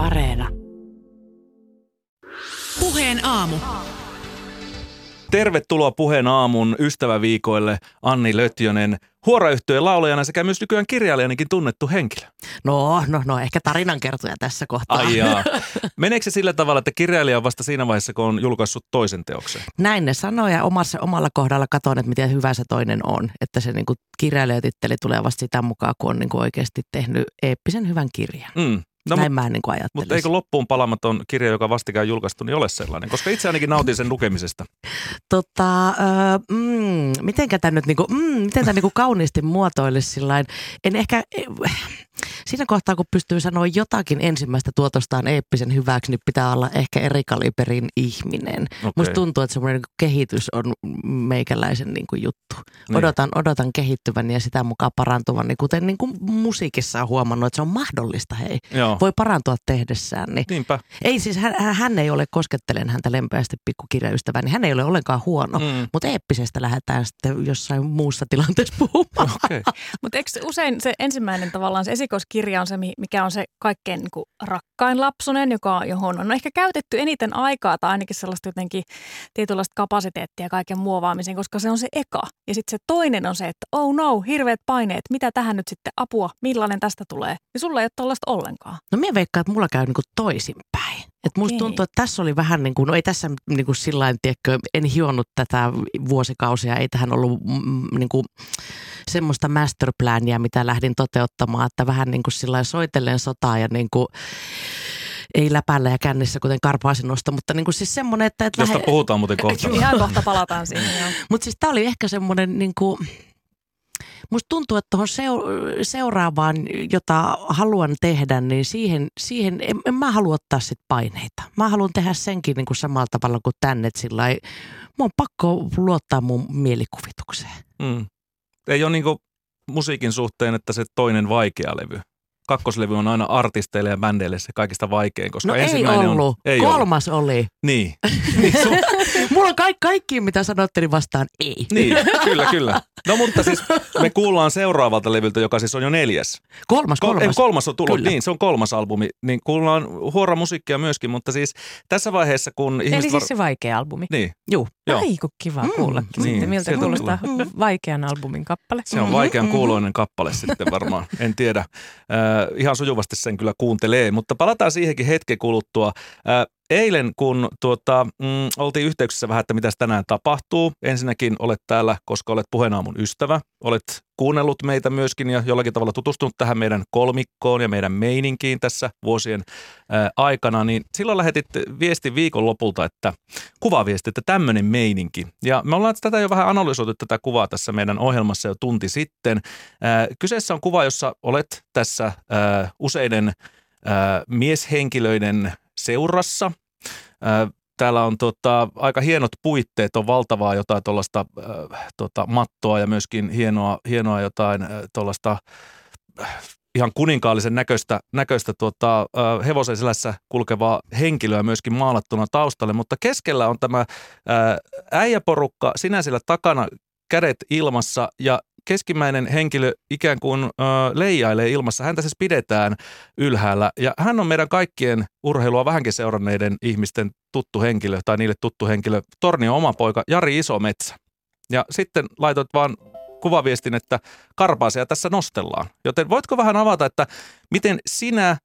Areena. Puheen aamu. Tervetuloa puheen aamun ystäväviikoille Anni Lötjönen, huorayhtyön laulajana sekä myös nykyään kirjailijanikin tunnettu henkilö. No, no, no, ehkä tarinankertoja tässä kohtaa. Ai jaa. Meneekö se sillä tavalla, että kirjailija on vasta siinä vaiheessa, kun on julkaissut toisen teoksen? Näin ne sanoo ja omassa, omalla kohdalla katon, että miten hyvä se toinen on. Että se niin kuin, kirjailijatitteli tulee vasta sitä mukaan, kun on niin kuin, oikeasti tehnyt eeppisen hyvän kirjan. Mm. No, Näin mä niin kuin. Mutta eikö loppuun palamaton kirja, joka vastikään julkaistu, niin ole sellainen? Koska itse ainakin nautin sen lukemisesta. Tota, äh, mm, mitenkä tämä nyt niinku, mm, miten tämä niinku kauniisti muotoilisi sillain. En ehkä, siinä kohtaa kun pystyy sanoa jotakin ensimmäistä tuotostaan eeppisen hyväksi, niin pitää olla ehkä eri kaliberin ihminen. Okay. Musta tuntuu, että semmoinen niin kehitys on meikäläisen niin kuin juttu. Niin. Odotan, odotan kehittyvän ja sitä mukaan parantuvan, niin kuten niin kuin musiikissa on huomannut, että se on mahdollista, hei. Joo. Voi parantua tehdessään. Niin Niinpä. Ei siis, hän, hän ei ole, koskettelen häntä lempeästi pikkukirjaystävä, niin hän ei ole ollenkaan huono, mm. mutta eeppisestä lähdetään sitten jossain muussa tilanteessa puhumaan. Okay. mutta eikö usein se ensimmäinen tavallaan se esikoiskirja on se, mikä on se kaikkein niin kuin rakkain lapsunen, joka, johon on ehkä käytetty eniten aikaa tai ainakin sellaista jotenkin tietynlaista kapasiteettia kaiken muovaamiseen, koska se on se eka. Ja sitten se toinen on se, että oh no, hirveät paineet, mitä tähän nyt sitten apua, millainen tästä tulee. Ja sulla ei ole tollaista ollenkaan. No minä veikkaan, että mulla käy niin toisinpäin. Et musta tuntuu, että tässä oli vähän niin kuin, no ei tässä niin kuin sillain, tiedätkö, en hionnut tätä vuosikausia, ei tähän ollut mm, niin kuin semmoista masterplania, mitä lähdin toteuttamaan, että vähän niin kuin sillä soitellen sotaa ja niin kuin, ei läpällä ja kännissä, kuten Karpaasinosta, mutta niin kuin siis semmoinen, että... että Josta lähe... puhutaan muuten kohta. Ihan kohta palataan siihen, Mutta siis tämä oli ehkä semmoinen niin kuin, Musta tuntuu, että tuohon seuraavaan, jota haluan tehdä, niin siihen, siihen en, en mä halua ottaa sit paineita. Mä haluan tehdä senkin niin kuin samalla tavalla kuin tänne, että sillä ei, mun on pakko luottaa mun mielikuvitukseen. Mm. Ei ole niin musiikin suhteen, että se toinen vaikea levy kakkoslevy on aina artisteille ja bändeille se kaikista vaikein, koska no ensimmäinen ei ollut. On, ei Kolmas ollut. oli. Niin. niin sun... Mulla on kaikki, kaikki, mitä sanotte, niin vastaan ei. Niin, kyllä, kyllä. No mutta siis me kuullaan seuraavalta levyltä, joka siis on jo neljäs. Kolmas, kolmas. Ei, kolmas on tullut, kyllä. niin se on kolmas albumi. Niin kuullaan huora musiikkia myöskin, mutta siis tässä vaiheessa kun ihmiset... Eli siis se vaikea albumi. Niin. Juu. Ai kun kiva mm, kuulla. Niin, sitten miltä kuulostaa tulla. vaikean albumin kappale. Se on vaikean mm-hmm. kuuloinen kappale sitten varmaan, en tiedä. Äh, ihan sujuvasti sen kyllä kuuntelee, mutta palataan siihenkin hetken kuluttua. Äh, eilen, kun tuota, mm, oltiin yhteyksissä vähän, että mitä tänään tapahtuu. Ensinnäkin olet täällä, koska olet puheenaamun ystävä. Olet kuunnellut meitä myöskin ja jollakin tavalla tutustunut tähän meidän kolmikkoon ja meidän meininkiin tässä vuosien ää, aikana. Niin silloin lähetit viesti viikon lopulta, että kuvaviesti, että tämmöinen meininki. Ja me ollaan tätä jo vähän analysoitu tätä kuvaa tässä meidän ohjelmassa jo tunti sitten. Ää, kyseessä on kuva, jossa olet tässä ää, useiden ää, mieshenkilöiden seurassa. Täällä on tota, aika hienot puitteet, on valtavaa jotain tuollaista äh, tota, mattoa ja myöskin hienoa, hienoa jotain äh, tuollaista äh, ihan kuninkaallisen näköistä, näköistä tuota, äh, hevosen selässä kulkevaa henkilöä myöskin maalattuna taustalle, mutta keskellä on tämä äh, äijäporukka, sinä siellä takana kädet ilmassa ja keskimmäinen henkilö ikään kuin ö, leijailee ilmassa. Häntä siis pidetään ylhäällä ja hän on meidän kaikkien urheilua vähänkin seuranneiden ihmisten tuttu henkilö tai niille tuttu henkilö. Tornion oma poika Jari Isometsä. Ja sitten laitoit vaan kuvaviestin, että karpaasia tässä nostellaan. Joten voitko vähän avata, että miten sinä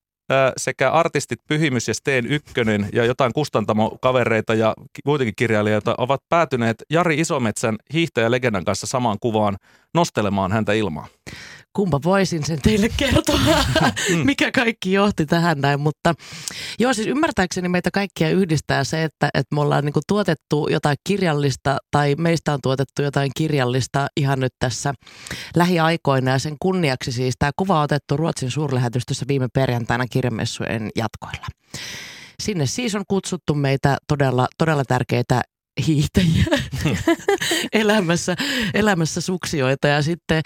sekä artistit Pyhimys ja Steen Ykkönen ja jotain kustantamokavereita ja muitakin kirjailijoita ovat päätyneet Jari Isometsän hiihtäjälegendan kanssa samaan kuvaan nostelemaan häntä ilmaan kumpa voisin sen teille kertoa, mm. mikä kaikki johti tähän näin. Mutta joo, siis ymmärtääkseni meitä kaikkia yhdistää se, että, että me ollaan niinku tuotettu jotain kirjallista tai meistä on tuotettu jotain kirjallista ihan nyt tässä lähiaikoina. Ja sen kunniaksi siis tämä kuva on otettu Ruotsin suurlähetystössä viime perjantaina kirjamessujen jatkoilla. Sinne siis on kutsuttu meitä todella, todella tärkeitä hiihtäjiä elämässä, elämässä suksioita. Ja sitten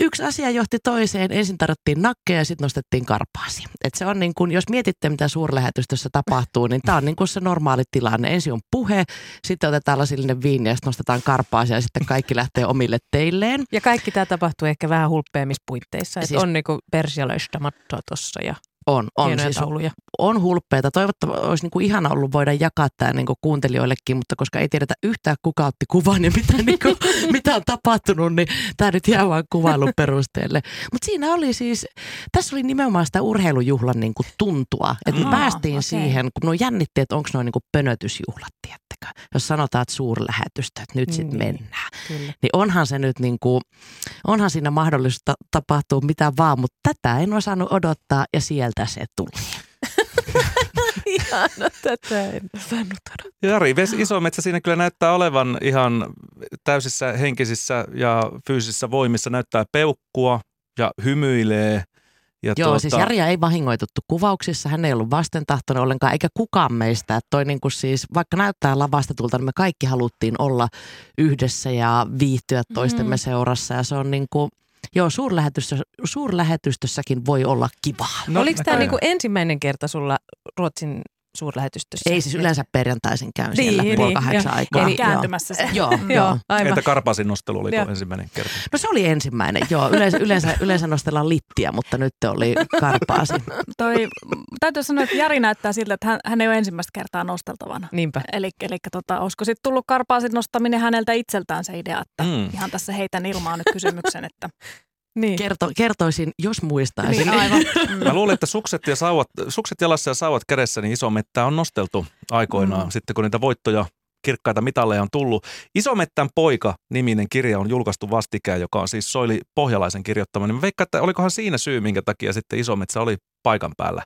yksi asia johti toiseen. Ensin tarvittiin nakkeja ja sitten nostettiin karpaasi. Et se on niin kuin, jos mietitte mitä suurlähetystössä tapahtuu, niin tämä on niin kuin se normaali tilanne. Ensin on puhe, sitten otetaan lasillinen viini ja sitten nostetaan karpaasi ja sitten kaikki lähtee omille teilleen. Ja kaikki tämä tapahtuu ehkä vähän hulppeemmissa puitteissa. Siis, on niin kuin persialaista mattoa tuossa ja On, on siis tauluja. on hulppeita. Toivottavasti olisi niin kuin ihana ollut voida jakaa tämä niin kuin kuuntelijoillekin, mutta koska ei tiedetä yhtään kuka otti kuvan ja mitä, niin kuin, mitä on tapahtunut, niin tämä nyt jää vain kuvailun perusteelle. Mutta siinä oli siis, tässä oli nimenomaan sitä urheilujuhlan niin kuin tuntua. Että me Aa, päästiin okei. siihen, kun no jännitti, että onko noin niin kuin pönötysjuhlat, tiettäkö? Jos sanotaan, että suurlähetystä, että nyt sitten Niin. mennään. Kyllä. Niin onhan se nyt niin kuin, onhan siinä mahdollista tapahtua mitä vaan, mutta tätä en osannut odottaa ja sieltä se tuli. Ihana, tätä en osannut odottaa. Jari, Ves Isometsä siinä kyllä näyttää olevan ihan täysissä henkisissä ja fyysisissä voimissa. Näyttää peukkua ja hymyilee. Ja Joo, siis Jaria ei vahingoituttu kuvauksissa, hän ei ollut vastentahtoinen ollenkaan, eikä kukaan meistä. Että toi niinku siis, vaikka näyttää lavastetulta, niin me kaikki haluttiin olla yhdessä ja viihtyä toistemme Mm. seurassa. Ja se on niinku, joo, suurlähetystö, suurlähetystössäkin voi olla kivaa. No, Oliko tämä näköjään. niinku ensimmäinen kerta sulla Ruotsin suurlähetystössä? Ei siis yleensä perjantaisin käyn Niin, siellä niin, puoli joo. kahdeksan aikaa. Eli Joo. kääntymässä se. Joo, joo. Aivan. Entä Karpasin nostelu Joo. ensimmäinen kerta? No se oli ensimmäinen, joo. Yleensä, yleensä, yleensä nostellaan littiä, mutta nyt oli karpaasi. Toi, täytyy sanoa, että Jari näyttää siltä, että hän, hän ei ole ensimmäistä kertaa nosteltavana. Niinpä. Eli, eli tota, olisiko sitten tullut karpaasin nostaminen häneltä itseltään se idea, että Mm. mm. ihan tässä heitän ilmaan nyt kysymyksen, että Niin. Kerto, kertoisin, jos muistaisin. niin, aivan. Mä luulen, että sukset, ja sauvat, sukset jalassa ja sauvat kädessä, niin Isomettää on nosteltu aikoinaan, mm. sitten kun niitä voittoja kirkkaita mitalleja on tullut. Isomettän poika niminen kirja on julkaistu vastikään, joka on siis Soili Pohjalaisen kirjoittama. Niin mä veikkaan, että olikohan siinä syy, minkä takia sitten Isometsä oli paikan päällä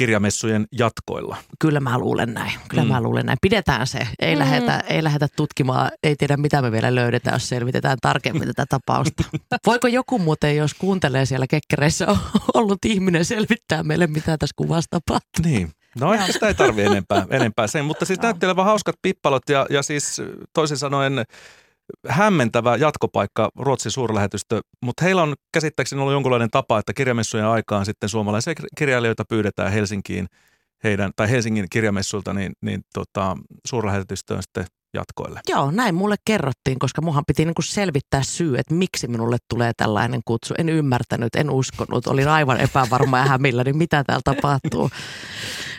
kirjamessujen jatkoilla. Kyllä mä luulen näin. Kyllä Mm. mä luulen näin. Pidetään se. Ei, Mm. lähdetä, ei lähdetä tutkimaan. Ei tiedä, mitä me vielä löydetään, jos selvitetään tarkemmin tätä tapausta. Voiko joku muuten, jos kuuntelee siellä kekkereissä ollut ihminen, selvittää meille, mitä tässä kuvassa tapahtuu? Niin. No ehkä sitä ei tarvi enempää, enempää sen, mutta siis näytti olevan hauskat pippalot ja, ja siis toisin sanoen hämmentävä jatkopaikka Ruotsin suurlähetystö, mutta heillä on käsittääkseni ollut jonkinlainen tapa, että kirjamessujen aikaan sitten suomalaisia kir- kirjailijoita pyydetään Helsinkiin heidän, tai Helsingin kirjamessuilta niin, niin tota, suurlähetystöön sitten jatkoille. Joo, näin mulle kerrottiin, koska muhan piti niinku selvittää syy, että miksi minulle tulee tällainen kutsu. En ymmärtänyt, en uskonut, olin aivan epävarma ja hämillä, niin mitä täällä tapahtuu.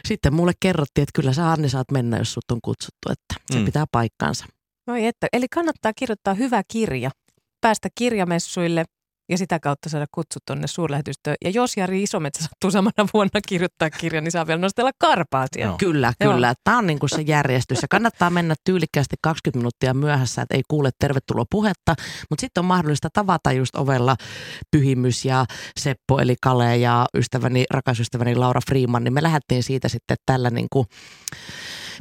Sitten mulle kerrottiin, että kyllä sä Anni saat mennä, jos sut on kutsuttu, että se mm. pitää paikkaansa. Oi että, eli kannattaa kirjoittaa hyvä kirja, päästä kirjamessuille ja sitä kautta saada kutsut tuonne suurlähetystöön. Ja jos Jari Isometsä sattuu samana vuonna kirjoittaa kirjan, niin saa vielä nostella karpaasia. Joo. Kyllä, Joo. kyllä. Tämä on niinku se järjestys. Ja kannattaa mennä tyylikkäästi 20 minuuttia myöhässä, että ei kuule tervetuloa puhetta. Mutta sitten on mahdollista tavata just ovella Pyhimys ja Seppo eli Kale ja ystäväni, rakas ystäväni Laura Freeman. Niin me lähdettiin siitä sitten tällä niinku,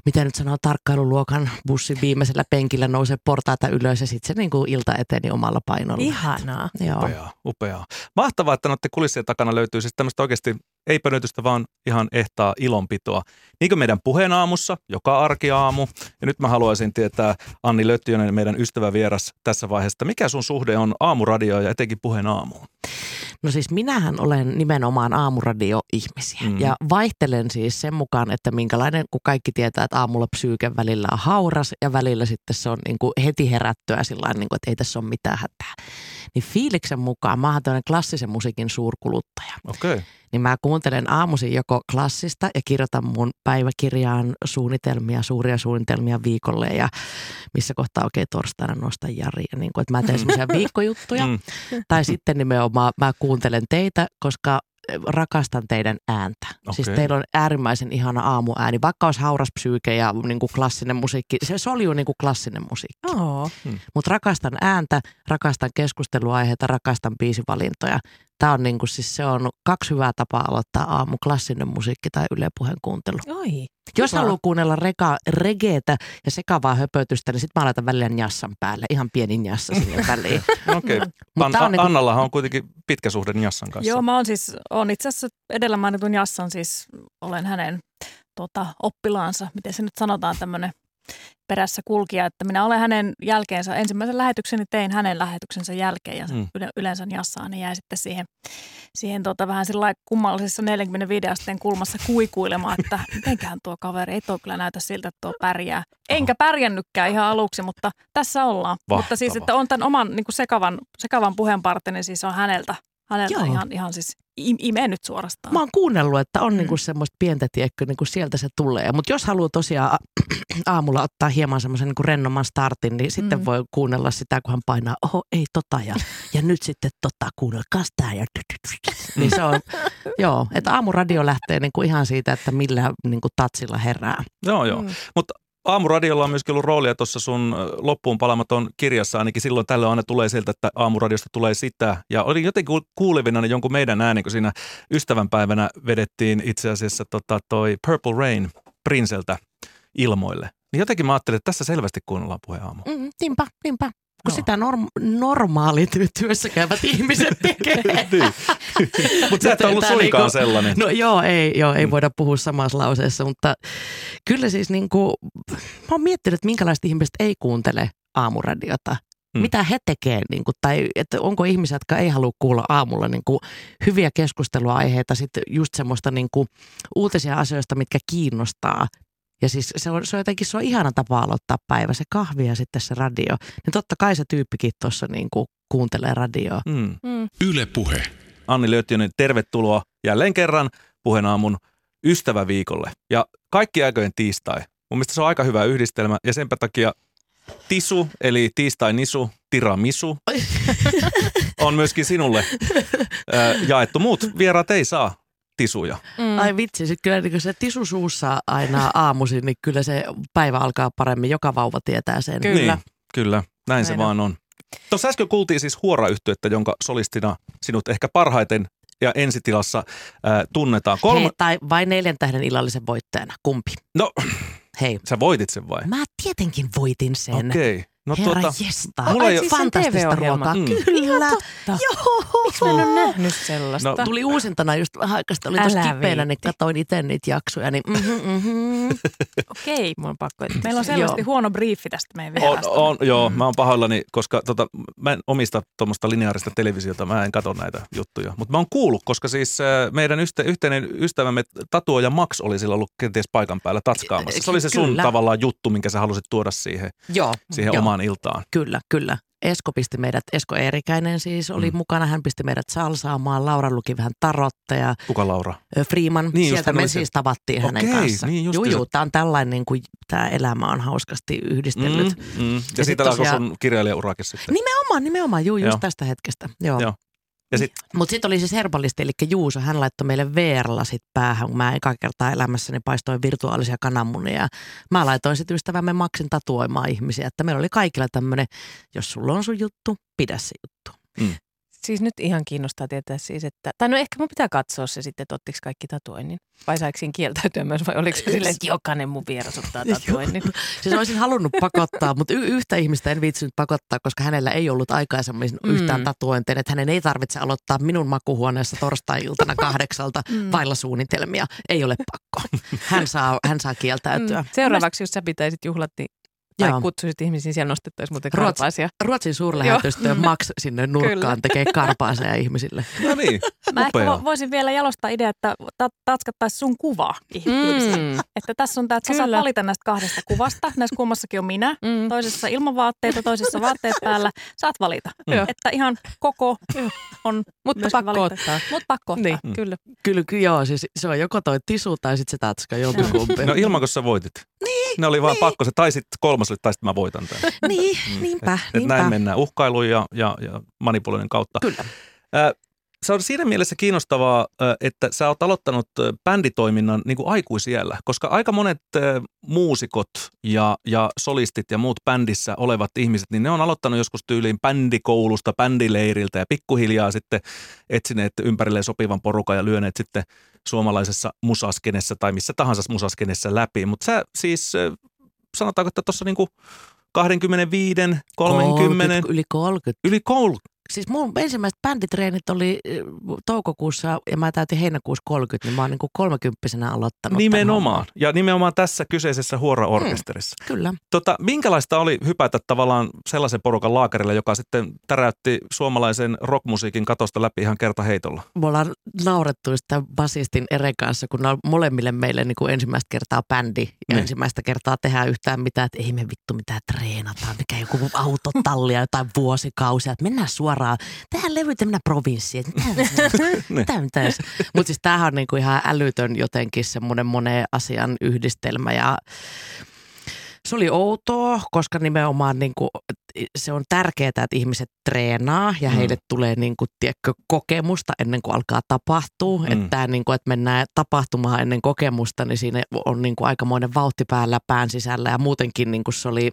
miten nyt sanoo, tarkkailuluokan bussin viimeisellä penkillä nousee portaita ylös ja sitten se niinku ilta eteni omalla painolla. Ihanaa. Joo. Upeaa, upeaa. Mahtavaa, että noiden kulissien takana löytyy siis tämmöistä oikeasti ei pönötystä, vaan ihan ehtaa ilonpitoa. Niin kuin meidän puheenaamussa, joka arkiaamu. Ja nyt mä haluaisin tietää, Anni Löttiönen, meidän ystävä vieras tässä vaiheessa, mikä sun suhde on aamuradioon ja etenkin puheen aamuun? No siis minähän olen nimenomaan aamuradioihmisiä Mm. ja vaihtelen siis sen mukaan, että minkälainen, kun kaikki tietää, että aamulla psyyke välillä on hauras ja välillä sitten se on niin kuin heti herättyä sillä niin kuin, että ei tässä ole mitään hätää. Niin fiiliksen mukaan, mä oon klassisen musiikin suurkuluttaja, Okei. Okay. Niin mä kuuntelen aamuisin joko klassista ja kirjoitan mun päiväkirjaan suunnitelmia, suuria suunnitelmia viikolle ja missä kohtaa oikein torstaina nostan Jari. Ja niin kuin, että mä teen semmoisia viikkojuttuja. Mm. Tai sitten nimenomaan mä kuuntelen teitä, koska rakastan teidän ääntä. Okay. Siis teillä on äärimmäisen ihana aamuääni, vaikka olisi hauras psyyke ja niin kuin klassinen musiikki. Se soljuu niin kuin klassinen musiikki. Oo. Mutta rakastan ääntä, rakastan keskusteluaiheita, rakastan biisivalintoja. Tämä on niin kuin, siis se on kaksi hyvää tapaa aloittaa aamu, klassinen musiikki tai Yle Puheen kuuntelu. Oi. Jos haluaa kuunnella rega, regeetä ja sekavaa höpötystä, niin sitten mä laitan välillä njassan päälle. Ihan pieni njassa sinne väliin. Okei. Okay. Tää An- on niinku- Annallahan on kuitenkin pitkä suhde Jassan kanssa. Joo, mä oon siis, on itse asiassa edellä mainitun Jassan siis, olen hänen tota, oppilaansa, miten se nyt sanotaan, tämmöinen perässä kulkija, että minä olen hänen jälkeensä, ensimmäisen lähetykseni tein hänen lähetyksensä jälkeen ja Mm. yle, yleensä Jassaan, niin jäi sitten siihen, siihen tota, vähän sillä kummallisessa 45 asteen kulmassa kuikuilemaan, että mitenkään tuo kaveri ei tuo kyllä näytä siltä, että tuo pärjää. Enkä pärjännytkään ihan aluksi, mutta tässä ollaan. Mutta siis, että on tämän oman niin kuin sekavan, sekavan puheenparteni, siis on häneltä, Häneltä Joo. ihan, ihan siis im- imennyt suorastaan. Mä oon kuunnellut, että on niinku semmoista pientä, tiekkö, niinku sieltä se tulee. Mutta jos haluaa tosiaan a- aamulla ottaa hieman semmoisen niinku rennomman startin, niin sitten Mm. voi kuunnella sitä, kun hän painaa, oho, ei tota ja, ja nyt sitten tota, kuunnelkaas tää ja niin se on, joo, että aamuradio lähtee niinku ihan siitä, että millä niinku tatsilla herää. Joo, joo. Mm. Mutta Aamuradiolla on myöskin ollut roolia tuossa sun loppuun palamaton kirjassa, ainakin silloin tällöin aina tulee sieltä, että aamuradiosta tulee sitä. Ja olin jotenkin kuulevina jonkun meidän ääni, kun siinä ystävänpäivänä vedettiin itse asiassa tota, toi Purple Rain Princeltä ilmoille. Niin jotenkin mä ajattelin, että tässä selvästi kuunnellaan puhe aamu. Mm, niinpä, niinpä. Kun Joo. sitä norm- normaalit työssä käyvät ihmiset tekee. niin. Mutta sä et ollut suinkaan niinku- sellainen. No joo, ei, joo, ei Mm. voida puhua samassa lauseessa, mutta kyllä siis niin kuin, mä oon miettinyt, että minkälaiset ihmiset ei kuuntele aamuradiota. Mm. Mitä he tekee, niin kuin, tai että onko ihmisiä, jotka ei halua kuulla aamulla niin kuin, hyviä keskusteluaiheita, sitten just semmoista niin kuin, uutisia asioista, mitkä kiinnostaa. Ja siis se on, se on jotenkin se on ihana tapa aloittaa päivä, se kahvi ja sitten se radio. Niin totta kai se tyyppikin tuossa niin kuin, kuuntelee radioa. Mm. Mm. Yle Puhe. Anni Löytjönen, tervetuloa jälleen kerran Puheenaamun ystäväviikolle. Ja kaikki aikojen tiistai. Mun mielestä se on aika hyvä yhdistelmä ja senpä takia Tisu, eli tiistai nisu, tiramisu, on myöskin sinulle ää, jaettu. Muut vieraat ei saa tisuja. Mm. Ai vitsi, sit kyllä niin se tisu suussa aina aamuisin, niin kyllä se päivä alkaa paremmin. Joka vauva tietää sen. Kyllä. Niin, kyllä, näin se Näin on. vaan on. Tuossa äsken kuultiin siis huora-yhtyettä, jonka solistina sinut ehkä parhaiten ja ensitilassa ää, tunnetaan. Kolme, Hei, tai vai neljän tähden illallisen voittajana? Kumpi? no Hei, sä voitit sen vai? mä tietenkin voitin sen. Okei. Okay. No Herra tuota, jesta. mulla Ai siis Fantastista ruokaa. Mm. Kyllä. Totta. Joo. Miksi mä en ole nähnyt sellaista? No, Tuli uusintana just vähän aikaista, oli tosi kipeänä, niin katsoin itse niitä jaksoja. Niin, mm-hmm, mm-hmm. Okei. Mun on pakko. Meillä on selvästi huono briefi tästä meidän On, vierasta. on, joo, Mm. mä oon pahoillani, koska tota, mä en omista tuommoista lineaarista televisiota, mä en katso näitä juttuja. Mutta mä oon kuullut, koska siis äh, meidän ystä, yhteinen ystävämme Tatuoja Max oli silloin ollut kenties paikan päällä tatskaamassa. Se oli se sun Kyllä. tavallaan juttu, minkä sä halusit tuoda siihen, Joo, siihen joo. Omaan iltaan. Kyllä, kyllä. Esko pisti meidät, Esko Eerikäinen siis oli Mm. mukana. Hän pisti meidät salsaamaan. Laura luki vähän tarotta ja Kuka Laura? Freeman, Niin, sieltä me siis tavattiin hänen Okei, kanssaan. niin Juu, juu, tämä on tällainen, niin kuin tämä elämä on hauskasti yhdistellyt. Mm, mm. Ja, sit siitä alkoi tosiaan- sun kirjailijaurakin sitten. Nimenomaan, nimenomaan, juu, just Joo. tästä hetkestä. Joo. Joo. Ja sit, Mutta sitten oli siis herbalisti, eli Juuso, hän laittoi meille VR-lasit päähän, kun mä eka kertaa elämässäni paistoin virtuaalisia kananmunia. Mä laitoin sitten ystävämme Maksin tatuoimaan ihmisiä, että meillä oli kaikilla tämmöinen, jos sulla on sun juttu, pidä se juttu. Siis nyt ihan kiinnostaa tietää siis, että... Tai no ehkä mun pitää katsoa se sitten, että ottiko kaikki tatuoinnin. Vai saiko siinä kieltäytyä myös, vai oliko se silleen, että jokainen mun vieras ottaa tatuoinnin? Siis olisin halunnut pakottaa, mutta y- yhtä ihmistä en viitsinyt pakottaa, koska hänellä ei ollut aikaisemmin Mm. yhtään tatuointia. Että hänen ei tarvitse aloittaa minun makuhuoneessa torstai-iltana kahdeksalta Mm. vailla suunnitelmia. Ei ole pakko. Hän saa, hän saa kieltäytyä. Mm. Seuraavaksi, jos sä pitäisit juhlat, niin tai Joo. kutsuisit ihmisiä, siellä nostettaisiin muuten Ruotsi- karpaisia. Ruotsin suurlähetystö Max sinne nurkkaan Kyllä. tekee karpaaseja ihmisille. no niin, Mä ehkä voisin vielä jalostaa idea, että ta- tatskattaisiin sun kuva ihmisille. Mm. Että tässä on tämä, että sä saat valita näistä kahdesta kuvasta. Näissä kummassakin on minä. Mm. Toisessa ilman vaatteita, toisessa vaatteet päällä. Saat valita. Joo. Että ihan koko on Mutta pakko valittu. ottaa. Mutta pakko ottaa. Niin, Mm. kyllä. Kyllä, joo, siis se on joko toi tisu tai sitten se tatska, jompikumpi. No ilman, kun sä voitit. Niin, ne oli vaan niin. pakko. Se taisit kolmas, oli, tai sitten mä voitan tämän. niin, Mm. niinpä, Et niinpä. näin mennään uhkailun ja, ja, ja manipuloinnin kautta. Kyllä. Ää, se on siinä mielessä kiinnostavaa, että sä oot aloittanut bänditoiminnan niin kuin aikuisiellä, koska aika monet muusikot ja, ja solistit ja muut bändissä olevat ihmiset, niin ne on aloittanut joskus tyyliin bändikoulusta, bändileiriltä ja pikkuhiljaa sitten etsineet ympärilleen sopivan porukan ja lyöneet sitten suomalaisessa musaskenessa tai missä tahansa musaskenessa läpi. Mutta sä siis, sanotaanko, että tuossa niinku 25, 30, yli 30. yli Siis mun ensimmäiset bänditreenit oli eh, toukokuussa ja mä täytin heinäkuussa 30, niin mä oon niin kuin 30 aloittanut. Nimenomaan. Ja nimenomaan tässä kyseisessä huora-orkesterissa. Kyllä. Tota, minkälaista oli hypätä tavallaan sellaisen porukan laakerille, joka sitten täräytti suomalaisen rockmusiikin katosta läpi ihan kerta heitolla? Me ollaan naurettu sitä basistin Ere kanssa, kun on molemmille meille niin kuin ensimmäistä kertaa bändi ja Niin. ensimmäistä kertaa tehdään yhtään mitään, että ei me vittu mitään treenataan, mikä joku autotalli ja jotain vuosikausia, että mennään suoraan tavaraa. Tähän levy tämmöinen provinssi. että Mitä mitä Mutta siis tämähän on niinku ihan älytön jotenkin semmoinen monen asian yhdistelmä ja se oli outoa, koska nimenomaan niin kuin, se on tärkeää, että ihmiset treenaa ja mm. heille tulee niin kuin, tiedätkö, kokemusta ennen kuin alkaa tapahtua. Mm. Että, niin kuin, että mennään tapahtumaan ennen kokemusta, niin siinä on niin kuin, aikamoinen vauhti päällä pään sisällä ja muutenkin niin kuin, se, oli,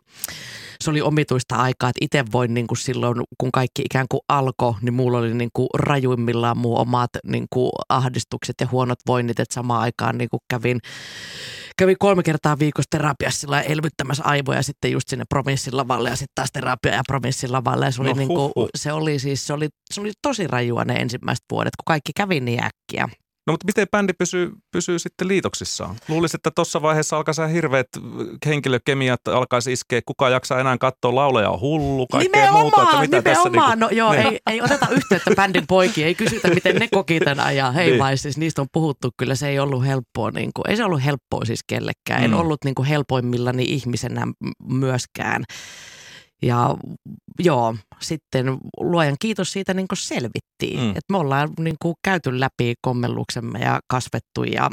se oli omituista aikaa. Että itse voin niin kuin, silloin, kun kaikki ikään kuin alkoi, niin mulla oli niin kuin, rajuimmillaan muu omat niin kuin, ahdistukset ja huonot voinnit, että samaan aikaan niin kuin, kävin kävi kolme kertaa viikossa terapiassa elvyttämässä aivoja sitten just sinne provinssin lavalle ja sitten taas terapia ja provinssin lavalle. Ja se, oli no, niinku, se, oli siis, se, oli, se oli tosi rajua ne ensimmäiset vuodet, kun kaikki kävi niin äkkiä. No mutta miten bändi pysyy, pysyy sitten liitoksissaan? Luulisin, että tuossa vaiheessa alkaa hirveät henkilökemiat alkaisi iskeä. Kuka jaksaa enää katsoa lauleja on hullu, kaikkea nimenomaan, muuta. Että mitä nimenomaan. Tässä niinku, no joo, niin. ei, ei, oteta yhteyttä bändin poikiin, ei kysytä miten ne koki tämän ajan. Hei niin. vai siis niistä on puhuttu kyllä, se ei ollut helppoa. Niin kuin, ei se ollut helppoa siis kellekään. Mm. En ollut niin kuin helpoimmillani ihmisenä myöskään. Ja joo, sitten luojan kiitos siitä niin selvittiin. Mm. Että me ollaan niin kuin käyty läpi kommelluksemme ja kasvettu ja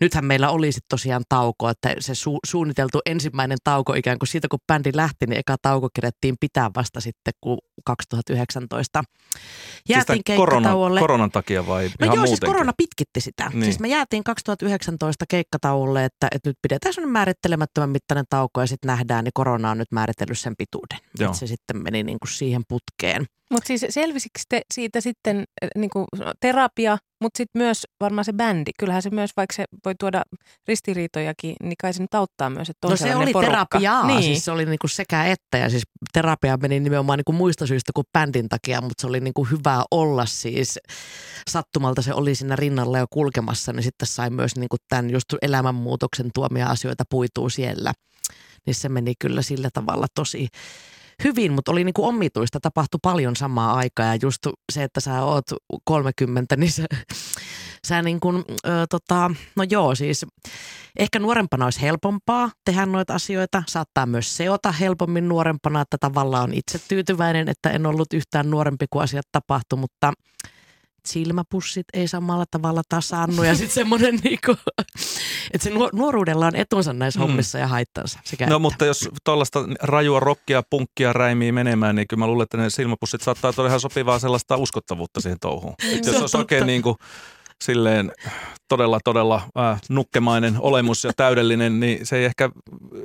nythän meillä olisi tosiaan tauko, että se su- suunniteltu ensimmäinen tauko ikään kuin siitä kun bändi lähti, niin eka tauko kerettiin pitää vasta sitten kun 2019 jäätiin siis keikkatauolle. Koronan takia vai no ihan joo, muutenkin? siis korona pitkitti sitä. Niin. Siis me jäätiin 2019 keikkatauolle, että, että nyt pidetään sellainen määrittelemättömän mittainen tauko ja sitten nähdään, niin korona on nyt määritellyt sen pituuden. Joo. se sitten meni niin kuin siihen putkeen. Mutta siis selvisikö te siitä sitten niin kuin terapia, mutta sitten myös varmaan se bändi. Kyllähän se myös, vaikka se voi tuoda ristiriitojakin, niin kai se nyt auttaa myös, että on No se oli porukka. terapiaa, niin. siis se oli niin kuin sekä että. Ja siis terapia meni nimenomaan niin kuin muista syistä kuin bändin takia, mutta se oli niin kuin hyvä olla siis. Sattumalta se oli siinä rinnalla jo kulkemassa, niin sitten sai myös niin kuin tämän just elämänmuutoksen tuomia asioita puituu siellä. Niin se meni kyllä sillä tavalla tosi hyvin, mutta oli niinku omituista. Tapahtui paljon samaa aikaa ja just se, että sä oot 30, niin sä, sä niin kuin, ö, tota, no joo siis ehkä nuorempana olisi helpompaa tehdä noita asioita. Saattaa myös seota helpommin nuorempana, että tavallaan on itse tyytyväinen, että en ollut yhtään nuorempi kuin asiat tapahtui, mutta – silmäpussit ei samalla tavalla tasaannu ja sitten semmoinen niinku, että se nuoruudella on etunsa näissä mm. hommissa ja haittansa. Sekä no että. mutta jos tuollaista rajua rockia, punkkia räimiä menemään, niin kyllä mä luulen, että ne silmäpussit saattaa olla ihan sopivaa sellaista uskottavuutta siihen touhuun. jos olisi oikein niin kuin, silleen todella, todella äh, nukkemainen olemus ja täydellinen, niin se ei ehkä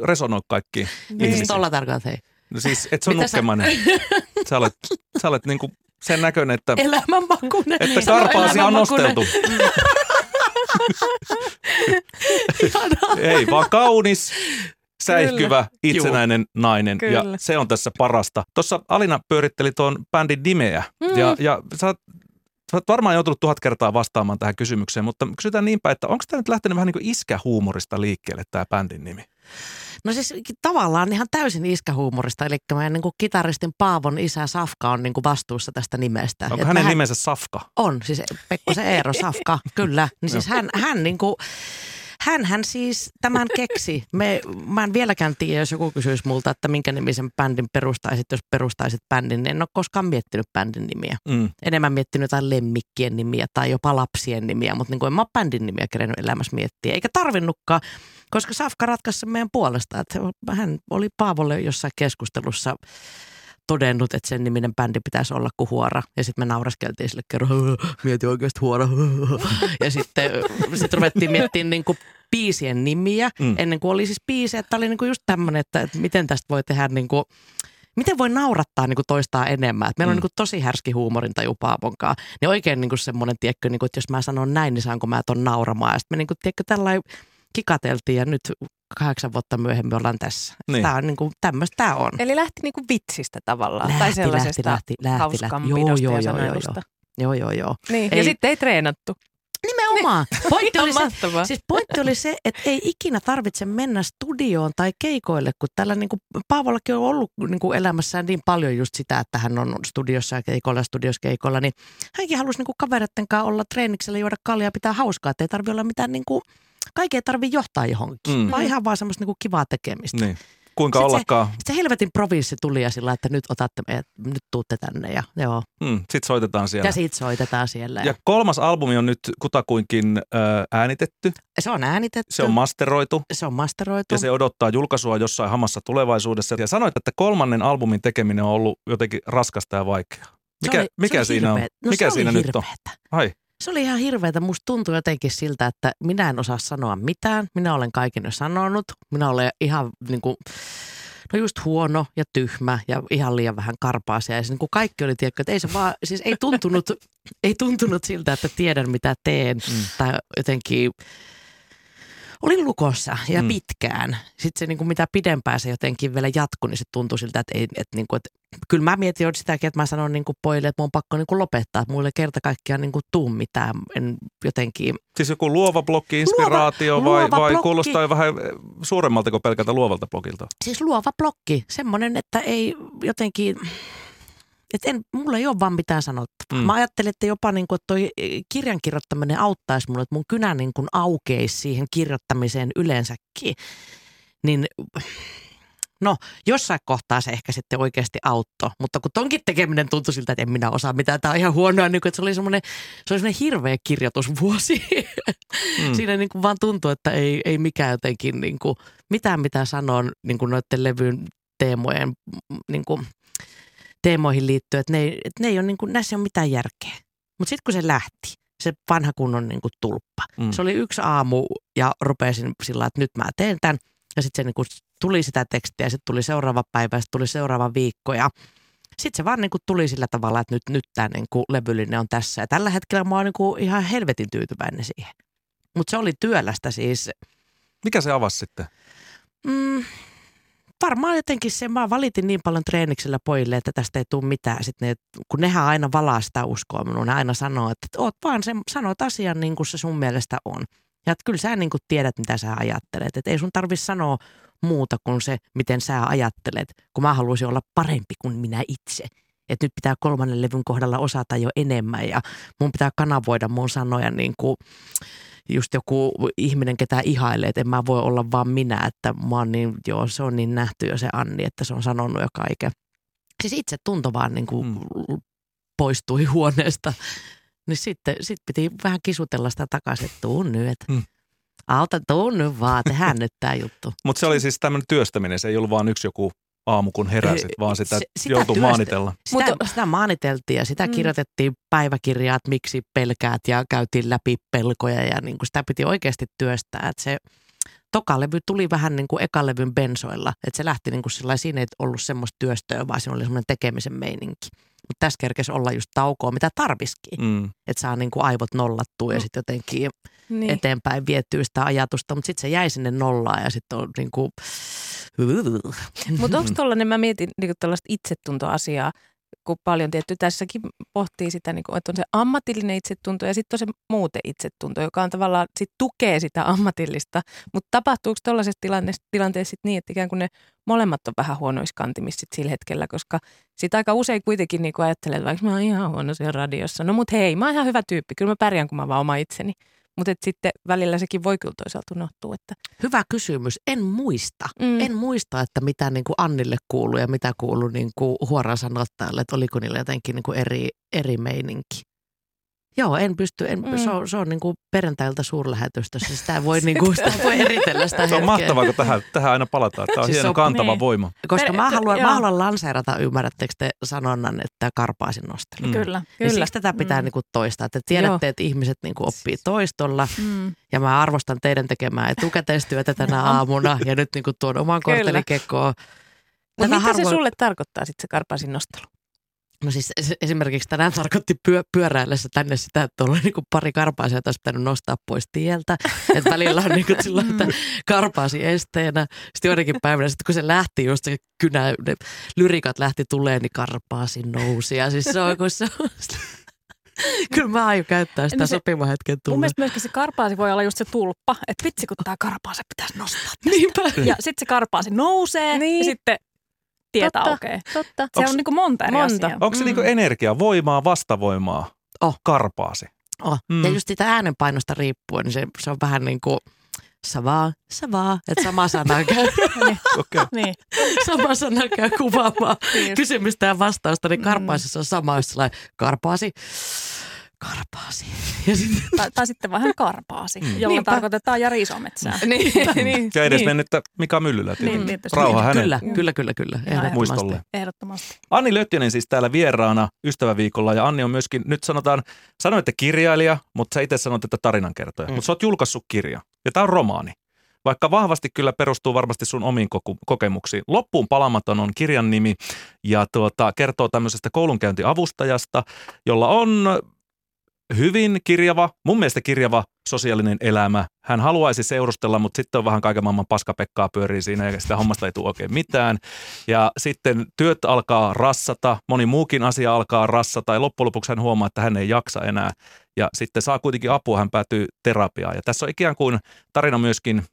resonoi kaikkiin Niin siis tuolla tarkoitat, hei? No siis, et se on nukkemainen. Sä, sä olet, sä olet niin kuin sen näköinen, että, Elämänmakunen. että karpaasi on nosteltu. Ei, vaan kaunis, säihkyvä, itsenäinen Juu. nainen. Kyllä. Ja se on tässä parasta. Tuossa Alina pyöritteli tuon bändin nimeä. Mm. Ja, ja sä oot, sä oot varmaan joutunut tuhat kertaa vastaamaan tähän kysymykseen, mutta kysytään niinpä, että onko tämä nyt lähtenyt vähän niin kuin iskähuumorista liikkeelle tämä bändin nimi? No siis tavallaan ihan täysin iskähuumorista, eli meidän niin kuin kitaristin Paavon isä Safka on niin kuin vastuussa tästä nimestä. Onko hänen hän, nimensä Safka? On, siis Pekko se Eero Safka, kyllä. Niin siis hän, hän niin kuin, hän, hän siis tämän keksi. Me, mä en vieläkään tiedä, jos joku kysyisi multa, että minkä nimisen bändin perustaisit, jos perustaisit bändin. Niin en ole koskaan miettinyt bändin nimiä. Mm. Enemmän miettinyt jotain lemmikkien nimiä tai jopa lapsien nimiä, mutta niin kuin en mä ole bändin nimiä kerennyt elämässä miettiä. Eikä tarvinnutkaan, koska Safka ratkaisi meidän puolesta. Että hän oli Paavolle jossain keskustelussa todennut, että sen niminen bändi pitäisi olla kuin Huora. Ja sitten me nauraskeltiin sille kerran, mieti oikeasti Huora. ja sitten sit ruvettiin miettimään niin kuin biisien nimiä, mm. ennen kuin oli siis biisi, että oli niin kuin just tämmöinen, että, että miten tästä voi tehdä niin kuin, miten voi naurattaa niin kuin toistaa enemmän. Et meillä on mm. niin kuin tosi härski huumorintaju Paaponkaan. Niin oikein niin kuin semmoinen, tiedätkö, niin kuin, että jos mä sanon näin, niin saanko mä ton nauramaan. Ja sitten me niin kuin, tiedätkö, tällainen kikateltiin ja nyt kahdeksan vuotta myöhemmin ollaan tässä. Niin. Tämä on niin kuin, tämmöistä tämä on. Eli lähti niin kuin vitsistä tavallaan lähti, tai sellaisesta lähti, lähti, lähti, joo, joo, joo, joo, joo. Joo, joo, joo. Niin, ei, ja sitten ei treenattu. Nimenomaan. Pointti oli, se, siis pointti oli se, että ei ikinä tarvitse mennä studioon tai keikoille, kun tällä niin kuin Paavollakin on ollut niin kuin elämässään niin paljon just sitä, että hän on studiossa ja keikoilla, studiossa keikoilla, niin hänkin halusi niin kuin kavereiden kanssa olla treeniksellä, juoda kaljaa, pitää hauskaa, että ei tarvitse olla mitään niin kuin, kaikki ei tarvitse johtaa johonkin, mm. vaan ihan vaan semmoista niin kuin kivaa tekemistä. Niin. kuinka Sit se- ollakaan. Se helvetin provinssi tuli ja sillä, että nyt otatte meidät, nyt tuutte tänne ja joo. Hmm, Sitten soitetaan siellä. Ja siitä soitetaan siellä. Ja kolmas albumi on nyt kutakuinkin ö, äänitetty, se on äänitetty. se on masteroitu se on masteroitu. ja se odottaa julkaisua jossain hamassa tulevaisuudessa. Ja sanoit, että kolmannen albumin tekeminen on ollut jotenkin raskasta ja vaikeaa. Se Mikä, oli- se mikä oli siinä on? hirveet. No, mikä se siinä oli nyt on? Ai, Se oli ihan hirveetä. Musta tuntui jotenkin siltä, että minä en osaa sanoa mitään. Minä olen kaiken jo sanonut. Minä olen ihan niin kuin, no just huono ja tyhmä ja ihan liian vähän karpaasia. Ja se, niin kuin kaikki oli, tiedätkö, että ei se vaan, siis ei tuntunut, ei tuntunut siltä, että tiedän mitä teen. Mm. Tai jotenkin olin lukossa ja Mm. pitkään. Sitten se niin kuin mitä pidempään se jotenkin vielä jatkui, niin se tuntui siltä, että, ei, että, niin kuin, että kyllä mä mietin jo sitäkin, että mä sanon niin kuin pojille, että mun on pakko niin kuin lopettaa, että mulle ei kerta kaikkiaan niin kuin tuu mitään. En jotenkin, siis joku luova blokki, inspiraatio Luova- vai, luova vai blokki. kuulostaa jo vähän suuremmalta kuin pelkältä luovalta blogilta? siis luova blokki, semmoinen, että ei jotenkin, että en, mulla ei ole vaan mitään sanottavaa. Mm. Mä ajattelin, että jopa niin kuin, että toi kirjan kirjoittaminen auttaisi mulle, että mun kynä niin kuin aukeisi siihen kirjoittamiseen yleensäkin. Niin no, jossain kohtaa se ehkä sitten oikeasti auttoi, mutta kun tonkin tekeminen tuntui siltä, että en minä osaa mitään, tämä on ihan huonoa, niin kuin, että se oli semmoinen, se oli semmoinen hirveä kirjoitusvuosi. Mm. Siinä niin kuin vaan tuntuu, että ei, ei mikään jotenkin niin kuin, mitään mitä sanon niin kuin noiden levyn teemojen niin kuin, teemoihin liittyen, että ne ei, että ne ei ole, niin kuin, näissä ei ole mitään järkeä. Mutta sitten kun se lähti, se vanha kunnon niin kuin tulppa. Mm. Se oli yksi aamu ja rupesin sillä että nyt mä teen tämän. Ja sitten se niin kuin tuli sitä tekstiä, sitten tuli seuraava päivä, sitten tuli seuraava viikko ja sitten se vaan niin kuin tuli sillä tavalla, että nyt, nyt tämä niin kuin levyllinen on tässä. Ja tällä hetkellä mä oon niin kuin ihan helvetin tyytyväinen siihen. Mutta se oli työlästä siis. Mikä se avasi sitten? Mm, varmaan jotenkin se, mä valitin niin paljon treeniksellä pojille, että tästä ei tule mitään. Sitten ne, kun nehän aina valaa sitä uskoa minuun, ne aina sanoo, että oot vaan sen, sanot asian niin kuin se sun mielestä on. Ja että kyllä sä niin kuin tiedät, mitä sä ajattelet. Että ei sun tarvi sanoa muuta kuin se, miten sä ajattelet, kun mä haluaisin olla parempi kuin minä itse. Että nyt pitää kolmannen levyn kohdalla osata jo enemmän ja mun pitää kanavoida mun sanoja niin kuin just joku ihminen, ketä ihailee, että en mä voi olla vaan minä, että mä oon niin, joo, se on niin nähty jo se Anni, että se on sanonut jo kaiken. Siis itse tunto vaan niin kuin Mm. poistui huoneesta. Niin sitten sit piti vähän kisutella sitä takaisin, että tuu nyt, että Mm. auta tuu nyt vaan, tehdään nyt tämä juttu. Mutta se oli siis tämmöinen työstäminen, se ei ollut vaan yksi joku aamu kun heräsit, vaan sitä, se- sitä joutui työstä- maanitella. Sitä, Mutta- sitä maaniteltiin ja sitä Mm. mm. kirjoitettiin päiväkirjaa, että miksi pelkäät ja käytiin läpi pelkoja ja niin kuin sitä piti oikeasti työstää. Että se toka levy tuli vähän niin kuin ekan levyn bensoilla. Että se lähti niin kuin sillä siinä ei ollut semmoista työstöä, vaan siinä oli semmoinen tekemisen meininki. Mutta tässä kerkesi olla just taukoa, mitä tarviskin. Mm. Että saa niin kuin aivot nollattua ja Mm. sitten jotenkin Niin. eteenpäin vietyä sitä ajatusta. Mutta sitten se jäi sinne nollaan ja sitten on niin kuin... Mutta onko tollainen, mä mietin niinku tällaista itsetuntoasiaa, kun paljon tietty tässäkin pohtii sitä, niinku, että on se ammatillinen itsetunto ja sitten on se muuten itsetunto, joka on tavallaan sit tukee sitä ammatillista. Mutta tapahtuuko tällaisessa tilanteessa, tilanteessa sit niin, että ikään kuin ne molemmat on vähän huonoissa kantimissa sit sillä hetkellä, koska sitä aika usein kuitenkin niinku ajattelee, että vaikka mä oon ihan huono siellä radiossa, no mut hei, mä oon ihan hyvä tyyppi, kyllä mä pärjään, kun mä vaan oma itseni. Mutta sitten välillä sekin voi kyllä toisaalta unohtua, että Hyvä kysymys. En muista. Mm. En muista, että mitä niin kuin Annille kuuluu ja mitä kuuluu niin kuin huoraan sanottajalle, että oliko niillä jotenkin niin kuin eri, eri meininki. Joo, en pysty. En, Mm. Se on, se on niin kuin perjantailta suurlähetystössä. Sitä voi, niin kuin, sitä voi eritellä sitä Se on mahtavaa, kun tähän, tähän aina palataan. Tämä on Siis se hieno on- kantava niin. voima. Koska Per- mä haluan, joo. mä haluan lanseerata, ymmärrättekö te sanonnan, että karpaasin nostelu. Mm. Kyllä, Ja kyllä. siksi tätä pitää Mm. niin kuin toistaa. Että tiedätte, että ihmiset niin kuin oppii toistolla. Mm. Ja mä arvostan teidän tekemää etukäteistyötä tänä aamuna. Ja nyt niin kuin tuon oman Kyllä. kortteli kekoon. Mutta mitä se harvoin- sulle tarkoittaa sitten se karpaasin nostelu? No siis es- esimerkiksi tänään tarkoitti pyö, pyöräillessä tänne sitä, että on niin pari karpaasia, jota olisi pitänyt nostaa pois tieltä. Että välillä on niin sillä lailla, että karpaasi esteenä. Sitten joidenkin päivänä, sitten kun se lähti just se kynä, ne lyrikat lähti tulee, niin karpaasi nousi. Ja siis se on, kun se on Kyllä mä aion käyttää sitä No se- hetken Mun tulleen. mielestä myöskin se karpaasi voi olla just se tulppa, että vitsi kun tää karpaasi pitäisi nostaa tästä. Niinpä. Ja sitten se karpaasi nousee Niin. ja sitten tietä Totta. aukeaa. Totta. Se Onks- on niinku monta eri Monta. asiaa. Onko se Mm. niinku energia, voimaa, vastavoimaa? Oh. Karpaasi. Oh. Mm. Ja just sitä äänenpainosta riippuen, niin se, se on vähän niin kuin, sä vaan, että sama sana käy, Okay. Niin. sama sana käy kuvaamaan Niin. kysymystä ja vastausta, niin Mm. karpaasissa on sama, jos sellainen karpaasi, karpaasi. Ja sitten Tai, tai sitten vähän karpaasi, Mm. jolla Niinpä. tarkoitetaan Jari Isometsää. niin, niin, Ja edes niin. mennyttä Mika Myllyllä tietysti. Niin, tietysti. Rauha Niin, hänelle. kyllä, kyllä, kyllä, kyllä, ehdottomasti. Muistolle. Ehdottomasti. Anni Löttinen siis täällä vieraana ystäväviikolla ja Anni on myöskin, nyt sanotaan, sanoitte kirjailija, mutta sä itse sanoit, että tarinankertoja. Mm. Mutta sä oot julkaissut kirja ja tämä on romaani. Vaikka vahvasti kyllä perustuu varmasti sun omiin kokemuksiin. Loppuun palamaton on kirjan nimi ja tuota, kertoo tämmöisestä koulunkäyntiavustajasta, jolla on hyvin kirjava, mun mielestä kirjava sosiaalinen elämä. Hän haluaisi seurustella, mutta sitten on vähän kaiken maailman paskapekkaa pyörii siinä ja sitä hommasta ei tule oikein mitään. Ja sitten työt alkaa rassata, moni muukin asia alkaa rassata ja loppujen lopuksi hän huomaa, että hän ei jaksa enää. Ja sitten saa kuitenkin apua, hän päätyy terapiaan. Ja tässä on ikään kuin tarina myöskin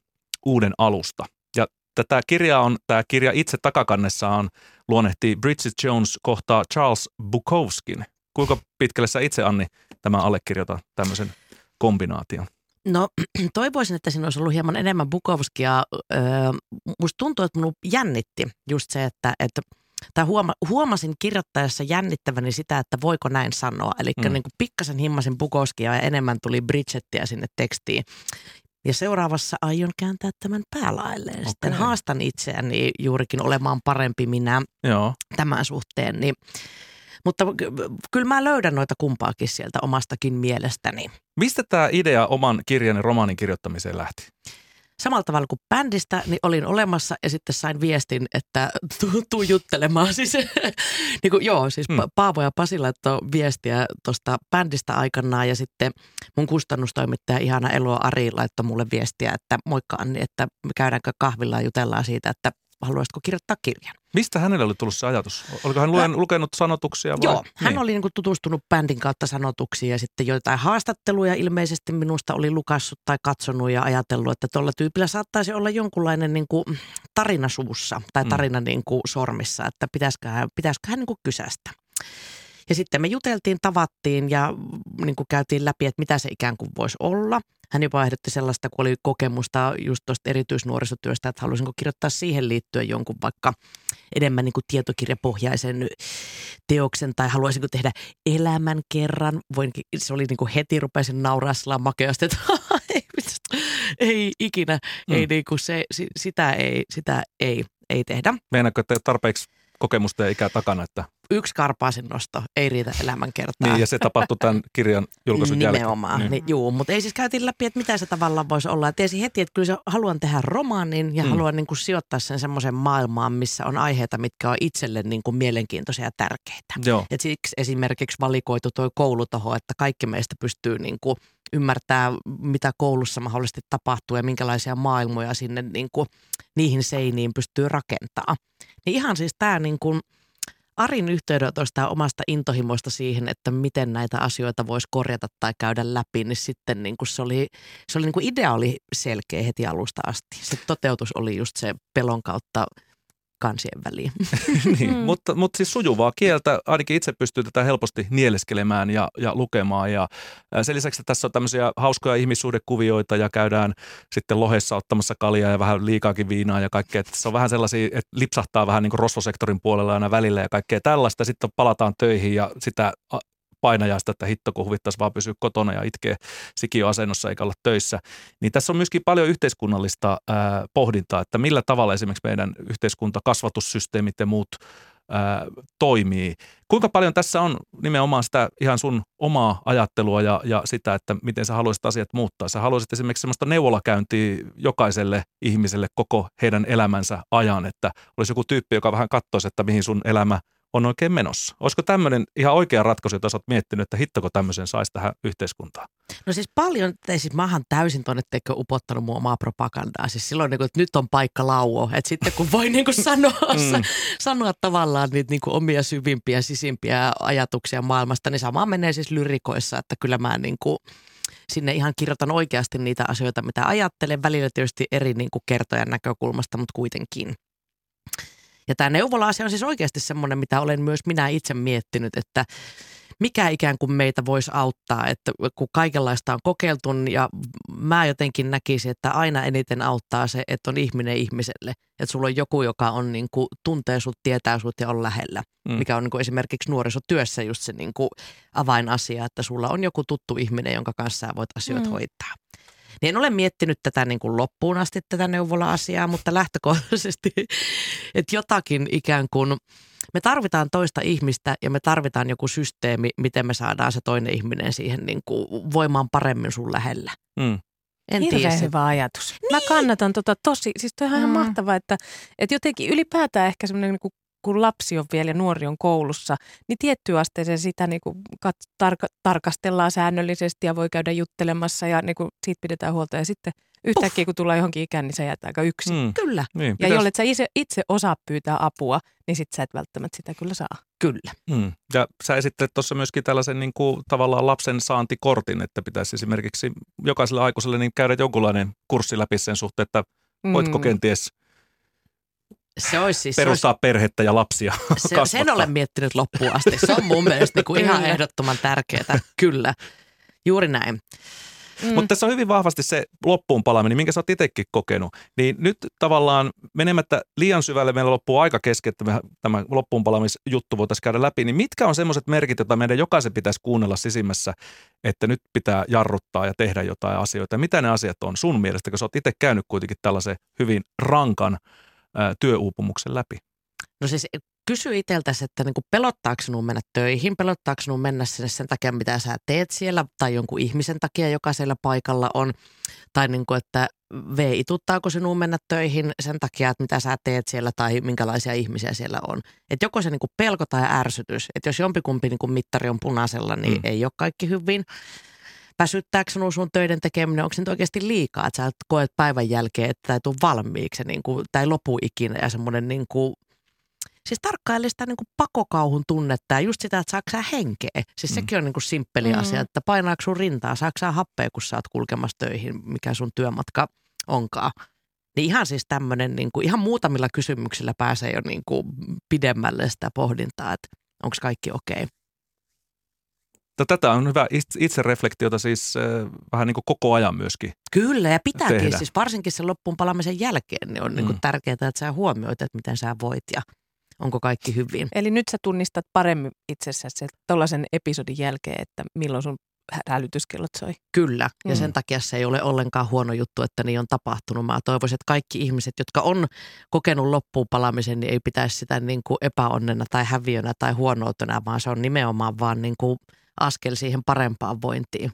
uuden alusta. Ja tätä kirjaa on, tämä kirja itse takakannessaan luonnehtii Bridget Jones kohtaa Charles Bukowskin. Kuinka pitkälle sä itse, Anni, tämä allekirjoita tämmöisen kombinaation? No toivoisin, että siinä olisi ollut hieman enemmän Bukovskia. Öö, musta tuntuu, että minun jännitti just se, että, että tai huoma, huomasin kirjoittaessa jännittäväni sitä, että voiko näin sanoa. Eli Mm. niin pikkasen himmasin Bukowskia ja enemmän tuli Bridgettiä sinne tekstiin. Ja seuraavassa aion kääntää tämän päälailleen. Sitten Okei. haastan itseäni juurikin olemaan parempi minä Joo. tämän suhteen. Niin, mutta ky- kyllä mä löydän noita kumpaakin sieltä omastakin mielestäni. Mistä tämä idea oman kirjan ja romaanin kirjoittamiseen lähti? samalla tavalla kuin bändistä, niin olin olemassa ja sitten sain viestin, että tuu, tuu juttelemaan. Siis, niin kuin, joo, siis Mm. mm. Paavo ja Pasi laittoi viestiä tuosta bändistä aikanaan ja sitten mun kustannustoimittaja Ihana Elo Ari laittoi mulle viestiä, että moikka Anni, että käydäänkö kahvilla ja jutellaan siitä, että haluaisitko kirjoittaa kirjan. Mistä hänelle oli tullut se ajatus? Oliko hän luen, lukenut sanotuksia? Vai? Joo, hän niin. oli niin kuin tutustunut bändin kautta sanotuksiin ja sitten joitain haastatteluja ilmeisesti minusta oli lukassut tai katsonut ja ajatellut, että tuolla tyypillä saattaisi olla jonkunlainen niin kuin tarina suussa tai Mm. tarina niin kuin sormissa, että pitäisiköhän, pitäisiköhän niin kuin kysästä. Ja sitten me juteltiin, tavattiin ja mm, niin kuin käytiin läpi, että mitä se ikään kuin voisi olla. Hän jopa ehdotti sellaista, kun oli kokemusta just tuosta erityisnuorisotyöstä, että haluaisinko kirjoittaa siihen liittyen jonkun vaikka enemmän niin kuin tietokirjapohjaisen teoksen tai haluaisinko tehdä elämän kerran. Voin, se oli niin kuin heti rupesin nauraa sillä makeasti, että ei, ei ikinä, Mm. ei niin kuin se, si- sitä ei, sitä ei, ei tehdä. Meinaatko, että tarpeeksi kokemusta ja ikää takana, että Yksi karpaasin nosto ei riitä elämän kertaa. niin, ja se tapahtui tämän kirjan julkaisun jälkeen. Nimenomaan. Niin. Niin. Juu, mutta ei siis käytiin läpi, että mitä se tavallaan voisi olla. Ja tiesin heti, että kyllä se, haluan tehdä romaanin ja Mm. mm. haluan niin kuin sijoittaa sen semmoiseen maailmaan, missä on aiheita, mitkä on itselle niin kuin mielenkiintoisia ja tärkeitä. Joo. Et siksi esimerkiksi valikoitu tuo koulutoho, että kaikki meistä pystyy niin kuin ymmärtää, mitä koulussa mahdollisesti tapahtuu ja minkälaisia maailmoja sinne niin kuin, niihin seiniin pystyy rakentaa. Niin ihan siis tämä niin kuin Arin yhteydenotosta ja omasta intohimoista siihen, että miten näitä asioita voisi korjata tai käydä läpi, niin sitten niin kuin se oli, se oli niin kuin idea oli selkeä heti alusta asti. Se toteutus oli just se pelon kautta kansien väliin. niin, Mm. mutta, mutta siis sujuvaa kieltä, ainakin itse pystyy tätä helposti nieleskelemään ja, ja lukemaan. Ja sen lisäksi tässä on tämmöisiä hauskoja ihmissuhdekuvioita ja käydään sitten lohessa ottamassa kaljaa ja vähän liikaakin viinaa ja kaikkea. Että se on vähän sellaisia, että lipsahtaa vähän niin kuin rosvosektorin puolella aina välillä ja kaikkea tällaista. Sitten palataan töihin ja sitä a- painajaista, että hitto kun huvittaisi vaan pysyä kotona ja itkee sikioasennossa eikä olla töissä. Niin tässä on myöskin paljon yhteiskunnallista ää, pohdintaa, että millä tavalla esimerkiksi meidän yhteiskunta, kasvatussysteemit ja muut ää, toimii. Kuinka paljon tässä on nimenomaan sitä ihan sun omaa ajattelua ja, ja sitä, että miten sä haluaisit asiat muuttaa? Sä haluaisit esimerkiksi sellaista neuvolakäyntiä jokaiselle ihmiselle koko heidän elämänsä ajan, että olisi joku tyyppi, joka vähän katsoisi, että mihin sun elämä on oikein menossa. Olisiko tämmöinen ihan oikea ratkaisu, jota sä oot miettinyt, että hittoko tämmöisen saisi tähän yhteiskuntaan? No siis paljon, tai siis mä oon täysin tuonne teikö upottanut mun omaa propagandaa. Siis silloin, niin kuin, että nyt on paikka lauo. Että sitten kun voi niin kuin sanoa, mm. sanoa tavallaan niitä niin kuin omia syvimpiä, sisimpiä ajatuksia maailmasta, niin sama menee siis lyrikoissa, että kyllä mä niin kuin sinne ihan kirjoitan oikeasti niitä asioita, mitä ajattelen. Välillä tietysti eri niin kuin kertojan näkökulmasta, mutta kuitenkin. Ja tämä neuvola-asia on siis oikeasti semmoinen, mitä olen myös minä itse miettinyt, että mikä ikään kuin meitä voisi auttaa, että kun kaikenlaista on kokeiltu ja mä jotenkin näkisin, että aina eniten auttaa se, että on ihminen ihmiselle. Että sulla on joku, joka on niin kuin, tuntee sut, tietää sut ja on lähellä, mm. mikä on niin kuin esimerkiksi nuorisotyössä just se niin kuin avainasia, että sulla on joku tuttu ihminen, jonka kanssa sä voit asioita mm. hoitaa. Niin en ole miettinyt tätä niin kuin loppuun asti tätä neuvola-asiaa, mutta lähtökohtaisesti, että jotakin ikään kuin – me tarvitaan toista ihmistä ja me tarvitaan joku systeemi, miten me saadaan se toinen ihminen siihen niin kuin voimaan paremmin sun lähellä. Mm. En Hirveän tiedä. hyvä ajatus. Niin. Mä kannatan tota tosi, siis toi on ihan mm. mahtavaa, että, että jotenkin ylipäätään ehkä semmoinen niin kun lapsi on vielä ja nuori on koulussa, niin tiettyyn asteeseen sitä niin kuin kat- tarka- tarkastellaan säännöllisesti ja voi käydä juttelemassa ja niin kuin siitä pidetään huolta. Ja sitten – Yhtäkkiä kun tulee johonkin ikään, niin sä jäät aika yksin. Mm. Kyllä. Niin, ja jollet sä itse, itse osaa pyytää apua, niin sit sä et välttämättä sitä kyllä saa. Kyllä. Mm. Ja sä esittelet tuossa myöskin tällaisen niin kuin, tavallaan lapsen saantikortin, että pitäisi esimerkiksi jokaiselle aikuiselle niin käydä jonkunlainen kurssi läpi sen suhteen, että voitko mm. kenties se olisi siis, perustaa se olisi, perhettä ja lapsia se, Sen olen miettinyt loppuun asti. Se on mun mielestä niin kuin ihan ehdottoman tärkeää. Kyllä, juuri näin. Mm. Mutta tässä on hyvin vahvasti se loppuun palaaminen, minkä sä oot itsekin kokenut. Niin nyt tavallaan menemättä liian syvälle meillä loppuu aika kesken, että tämä loppuun palaamisjuttu voitaisiin käydä läpi. Niin mitkä on semmoiset merkit, joita meidän jokaisen pitäisi kuunnella sisimmässä, että nyt pitää jarruttaa ja tehdä jotain asioita? Ja mitä ne asiat on sun mielestä, kun sä oot itse käynyt kuitenkin tällaisen hyvin rankan ää, työuupumuksen läpi? No siis kysy itseltäsi, että niin pelottaako sinun mennä töihin, pelottaako sinun mennä sinne sen takia, mitä sä teet siellä, tai jonkun ihmisen takia, joka siellä paikalla on, tai niin kuin, että veituttaako sinun mennä töihin sen takia, että mitä sä teet siellä, tai minkälaisia ihmisiä siellä on. Että joko se niin kuin pelko tai ärsytys, että jos jompikumpi niin kuin mittari on punaisella, niin mm. ei ole kaikki hyvin väsyttääkö sinun sun töiden tekeminen, onko se nyt oikeasti liikaa, että sä koet päivän jälkeen, että tämä ei tule valmiiksi, niin kuin, ei lopu ikinä ja semmoinen niin kuin Siis tarkkaile sitä niin kuin pakokauhun tunnetta ja just sitä, että saako sä henkeä. Siis mm. sekin on niin kuin simppeli mm. asia, että painaako sun rintaa, saako sä happea, kun sä oot kulkemassa töihin, mikä sun työmatka onkaan. Niin ihan siis tämmöinen, niin kuin, ihan muutamilla kysymyksillä pääsee jo niin kuin pidemmälle sitä pohdintaa, että onko kaikki okei. Okay. Tätä on hyvä itse reflektiota siis äh, vähän niin kuin koko ajan myöskin Kyllä, ja pitääkin tehdä. siis varsinkin sen loppuun palamisen jälkeen niin on mm. niin kuin tärkeää, että sä huomioit, että miten sä voit ja – onko kaikki hyvin. Eli nyt sä tunnistat paremmin itsessäsi tuollaisen episodin jälkeen, että milloin sun hälytyskellot soi. Kyllä, ja mm. sen takia se ei ole ollenkaan huono juttu, että niin on tapahtunut. Mä toivoisin, että kaikki ihmiset, jotka on kokenut loppuun palamisen, niin ei pitäisi sitä niin kuin epäonnena tai häviönä tai huonoutena, vaan se on nimenomaan vaan niin kuin askel siihen parempaan vointiin.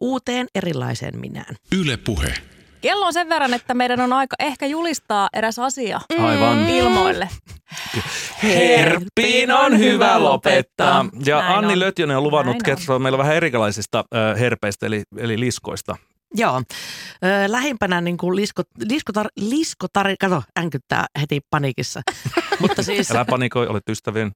Uuteen erilaiseen minään. Yle puhe. Kello on sen verran, että meidän on aika ehkä julistaa eräs asia Aivan. ilmoille. Herppiin on hyvä lopettaa. Ja Näin Anni on. Lötjönen on luvannut Näin kertoa on. meillä vähän erilaisista äh, herpeistä eli, eli liskoista. Joo. Lähimpänä niin kuin lisko, liskotar, liskotari, kato, änkyttää heti paniikissa. Mutta siis, Älä panikoi, olet ystävien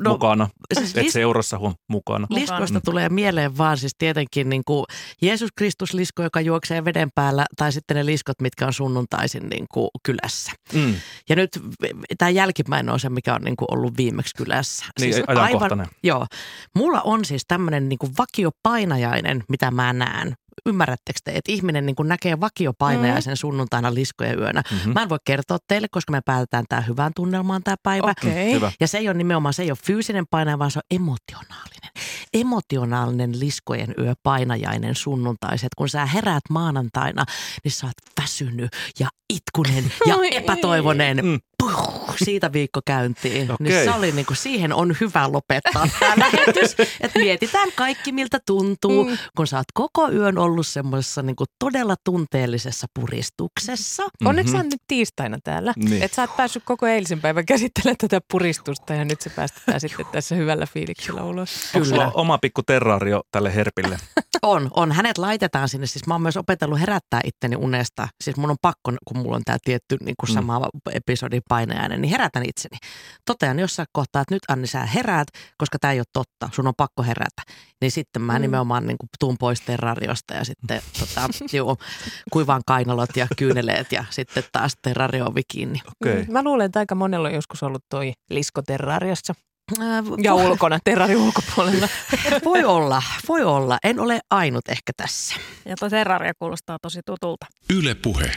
no, mukana, siis et lis, seurassa huom, mukana. Liskoista mm. tulee mieleen vaan siis tietenkin niin kuin Jeesus Kristus lisko, joka juoksee veden päällä, tai sitten ne liskot, mitkä on sunnuntaisin niin kuin kylässä. Mm. Ja nyt tämä jälkimmäinen on se, mikä on niin kuin ollut viimeksi kylässä. Niin, siis aivan, Joo. Mulla on siis tämmöinen niin vakiopainajainen, mitä mä näen ymmärrättekö te, että ihminen niin kuin näkee vakiopainajaisen mm. sunnuntaina liskojen yönä. Mm-hmm. Mä en voi kertoa teille, koska me päätetään tämä hyvään tunnelmaan tämä päivä. Okay. Ja se ei ole nimenomaan, se ei ole fyysinen painaja, vaan se on emotionaalinen. Emotionaalinen liskojen yö painajainen sunnuntaiset. Kun sä heräät maanantaina, niin sä oot väsynyt ja itkunen ja epätoivonen. Mm siitä viikko käyntiin. Okay. Niin se oli niin kuin, siihen on hyvä lopettaa tämä lähetys, että mietitään kaikki miltä tuntuu, mm. kun sä oot koko yön ollut semmoisessa niin todella tunteellisessa puristuksessa. Mm-hmm. Onneksi sä nyt tiistaina täällä, niin. että sä oot päässyt koko eilisen päivän käsittelemään tätä puristusta ja nyt se päästetään sitten tässä hyvällä fiiliksellä ulos. Kyllä. Onko oma pikku terrario tälle herpille? on, on. Hänet laitetaan sinne. Siis mä oon myös opetellut herättää itteni unesta. Siis mun on pakko, kun mulla on tämä tietty niin kuin sama mm. episodi painajainen, niin herätän itseni. Totean jossain kohtaa, että nyt Anni sä heräät, koska tämä ei ole totta, sun on pakko herätä. Niin sitten mä mm. nimenomaan niin kuin tuun pois terrariosta ja sitten tota, juu, kuivaan kainalot ja kyyneleet ja sitten taas terrario kiinni. Okay. Mä luulen, että aika monella on joskus ollut toi lisko terrariossa. Ää, Ja ulkona, terrari ulkopuolella. Voi olla, voi olla. En ole ainut ehkä tässä. Ja tuo Terraria kuulostaa tosi tutulta. Yle Puhe.